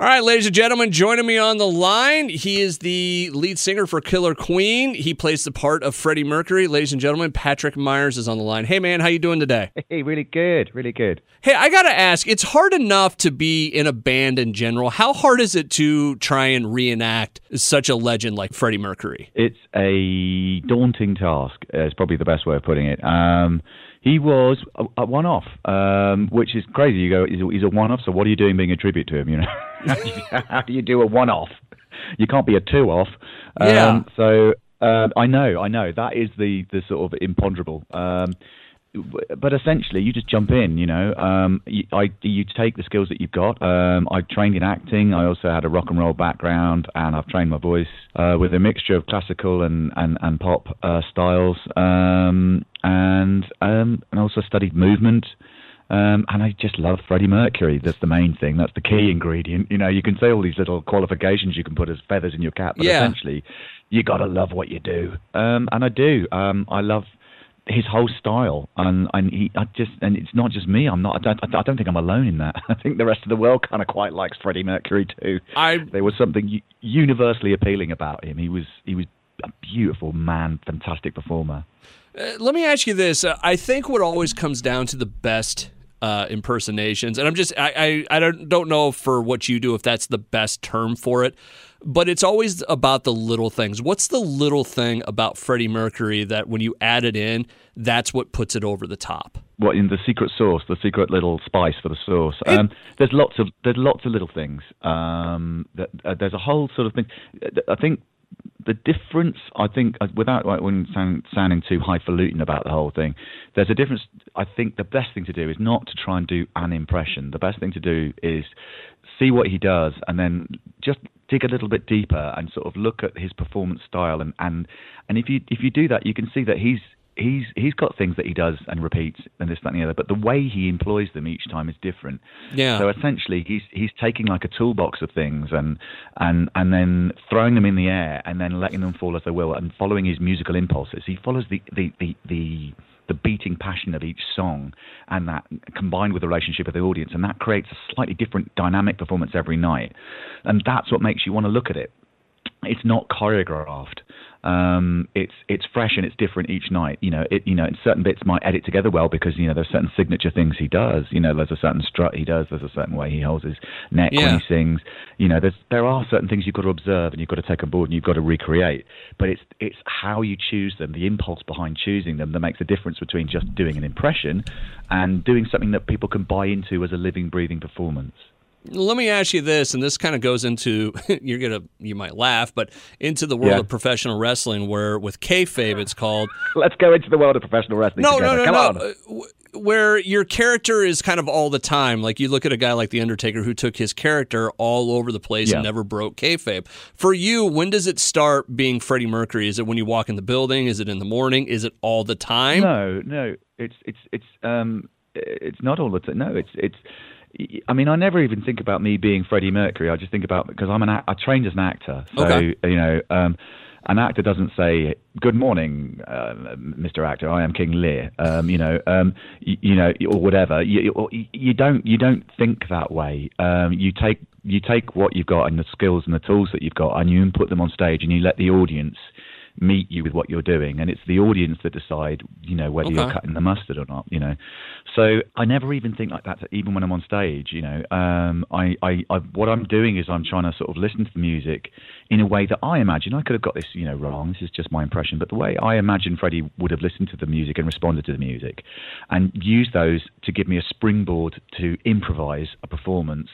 All right, ladies and gentlemen, joining me on the line, he is the lead singer for Killer Queen. He plays the part of Freddie Mercury. Ladies and gentlemen, Patrick Myers is on the line. Hey, man, how you doing today? Hey, really good, really good. Hey, I gotta ask, it's hard enough to be in a band in general. How hard is it to try and reenact such a legend like Freddie Mercury? It's a daunting task. Uh, It's probably the best way of putting it. Um, he was a, a one-off, um, which is crazy. You go, he's a, he's a one-off. So what are you doing being a tribute to him? You know, how, do you, do a one-off? You can't be a two-off. Um, Yeah. So uh, I know, I know that is the the sort of imponderable. Um, but essentially, you just jump in. You know, um, you, I you take the skills that you've got. Um, I trained in acting. I also had a rock and roll background, and I've trained my voice uh, with a mixture of classical and and and pop uh, styles. Um, and um, and also studied movement. Um, and I just love Freddie Mercury. That's the main thing. That's the key ingredient. You know, you can say all these little qualifications you can put as feathers in your cap, but Yeah. essentially, you got to love what you do. Um, and I do. Um, I love his whole style, and and he, I just, and it's not just me. I'm not. I don't. I don't think I'm alone in that. I think the rest of the world kind of quite likes Freddie Mercury too. I There was something universally appealing about him. He was. He was a beautiful man, fantastic performer. Uh, let me ask you this. Uh, I think what always comes down to the best uh, impersonations, and I'm just I, I I don't don't know for what you do if that's the best term for it, but it's always about the little things. What's the little thing about Freddie Mercury that when you add it in, that's what puts it over the top? what in the secret sauce, the secret little spice for the sauce. Um, there's lots of there's lots of little things. Um, that, uh, there's a whole sort of thing. I think the difference. I think uh, without like, sound, sounding too highfalutin about the whole thing, there's a difference. I think the best thing to do is not to try and do an impression. The best thing to do is see what he does and then just dig a little bit deeper and sort of look at his performance style and and and if you if you do that you can see that he's he's he's got things that he does and repeats and this that and the other but the way he employs them each time is different Yeah. so essentially he's he's taking like a toolbox of things and and and then throwing them in the air and then letting them fall as they will and following his musical impulses he follows the the the, the the beating passion of each song and that combined with the relationship of the audience and that creates a slightly different dynamic performance every night and that's what makes you want to look at it it's not choreographed. Um, it's it's fresh and it's different each night. You know, it you know, certain bits might edit together well because you know there's certain signature things he does. You know, there's a certain strut he does. There's a certain way he holds his neck Yeah. when he sings. You know, there's there are certain things you've got to observe and you've got to take on board and you've got to recreate. But it's it's how you choose them, the impulse behind choosing them that makes a difference between just doing an impression and doing something that people can buy into as a living, breathing performance. Let me ask you this, and this kind of goes into you're gonna you might laugh, but into the world Yeah. of professional wrestling, where with kayfabe it's called Let's go into the world of professional wrestling. no, together. no, no, Come no. on. Uh, Where your character is kind of all the time. Like you look at a guy like The Undertaker who took his character all over the place Yeah. and never broke kayfabe. For you, when does it start being Freddie Mercury? Is it when you walk in the building? Is it in the morning? Is it all the time? No, no, it's it's it's um it's not all the time. No, it's it's. I mean, I never even think about me being Freddie Mercury. I just think about because I'm an I trained as an actor, so Okay. you know, um, an actor doesn't say "Good morning, uh, Mr. Actor. I am King Lear." Um, you know, um, you, you know, or whatever. You, or you you don't you don't think that way. Um, you take you take what you've got and the skills and the tools that you've got, and you input them on stage, and you let the audience meet you with what you're doing, and it's the audience that decide, you know, whether you're cutting the mustard or not. You know, so I never even think like that, even when I'm on stage. You know, um, I, I, I, what I'm doing is I'm trying to sort of listen to the music in a way that I imagine. I could have got this, you know, wrong. This is just my impression, but the way I imagine Freddie would have listened to the music and responded to the music, and use those to give me a springboard to improvise a performance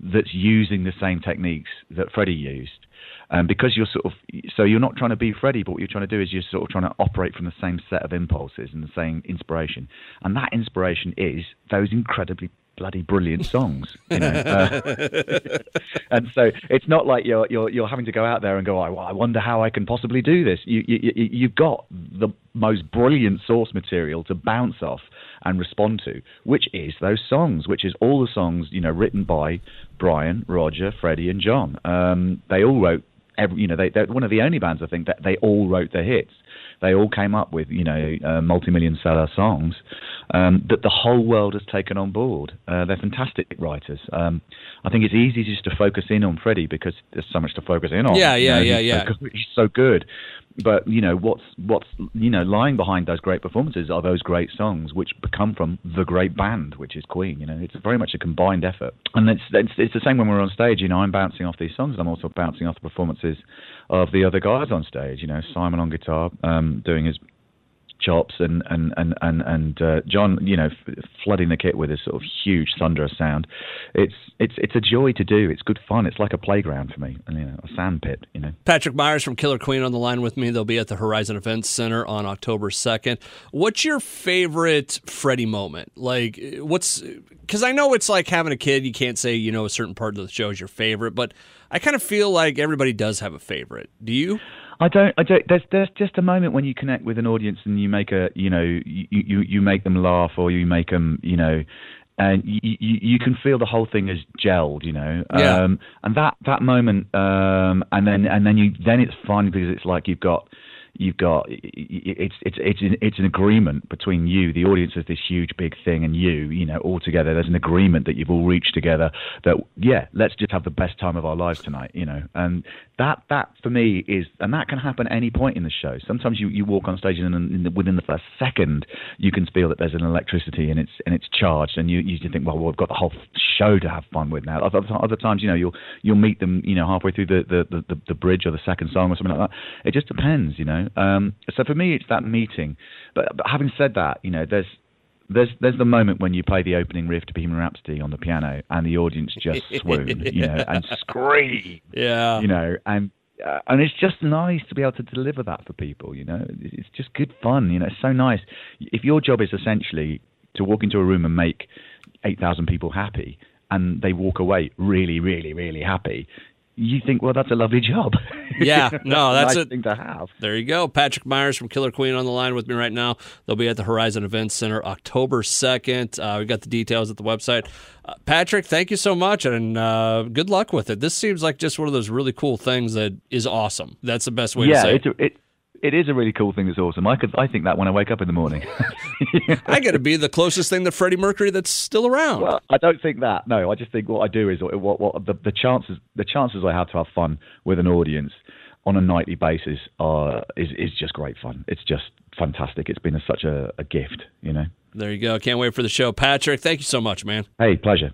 that's using the same techniques that Freddie used. Um, because you're sort of so you're not trying to be Freddie, but what you're trying to do is you're sort of trying to operate from the same set of impulses and the same inspiration, and that inspiration is those incredibly bloody brilliant songs. You know? uh, and so it's not like you're you're you're having to go out there and go, I, I wonder how I can possibly do this. You, you you you've got the most brilliant source material to bounce off and respond to, which is those songs, which is all the songs you know written by Brian, Roger, Freddie, and John. Um, they all wrote every, you know, they, they're one of the only bands I think that they all wrote their hits. They all came up with, you know, uh, multi-million seller songs um, that the whole world has taken on board. Uh, they're fantastic writers. Um, I think it's easy just to focus in on Freddie because there's so much to focus in on. Yeah, yeah, you know, yeah, he's yeah. So good, he's so good. But you know what's what's you know lying behind those great performances are those great songs which come from the great band which is Queen. You know it's very much a combined effort, and it's it's, it's the same when we're on stage. You know I'm bouncing off these songs, and I'm also bouncing off the performances of the other guys on stage. You know Simon on guitar, um, doing his chops and and and and, and uh, John, you know, f- flooding the kit with his sort of huge thunderous sound. It's it's it's a joy to do. It's good fun. It's like a playground for me, you know, a sandpit. You know. Patrick Myers from Killer Queen on the line with me. They'll be at the Horizon Events Center on October 2nd. What's your favorite Freddie moment? Like, what's because I know it's like having a kid. You can't say, you know, a certain part of the show is your favorite, but I kind of feel like everybody does have a favorite. Do you? I don't. I don't. There's there's just a moment when you connect with an audience and you make a you know you you, you make them laugh or you make them you know. And you, you you can feel the whole thing is gelled, you know, Yeah. um, and that that moment, um, and then and then you then it's fun because it's like you've got you've got it's it's it's an, it's an agreement between you, the audience is this huge big thing, and you, you know, all together. There's an agreement that you've all reached together that yeah, let's just have the best time of our lives tonight, you know. And that that for me is, and that can happen any point in the show. Sometimes you, you walk on stage and in the, within the first second you can feel that there's an electricity and it's and it's charged, and you you think, well, we've got the whole show to have fun with now. Other, other times, you know, you'll you'll meet them, you know, halfway through the the, the, the bridge or the second song or something like that. It just depends, you know. Um, so for me, it's that meeting. But, but having said that, you know, there's there's there's the moment when you play the opening riff to Bohemian Rhapsody on the piano and the audience just swoon, you know, and scream, Yeah. you know, and uh, and it's just nice to be able to deliver that for people, you know. It's just good fun, you know. It's so nice. If your job is essentially to walk into a room and make eight thousand people happy, and they walk away really, really, really happy, you think, well, that's a lovely job. Yeah, no, that's a nice it. thing to have. There you go. Patrick Myers from Killer Queen on the line with me right now. They'll be at the Horizon Events Center October 2nd. Uh, we got the details at the website. Uh, Patrick, thank you so much and uh, good luck with it. This seems like just one of those really cool things that is awesome. That's the best way to say it. it. It is a really cool thing that's awesome. I could, I think that when I wake up in the morning. I got to be the closest thing to Freddie Mercury that's still around. Well, I don't think that. No, I just think what I do is what what the, the chances the chances I have to have fun with an audience on a nightly basis are is is just great fun. It's just fantastic. It's been a, such a, a gift, you know. there you go. Can't wait for the show. Patrick, thank you so much, man. Hey, pleasure.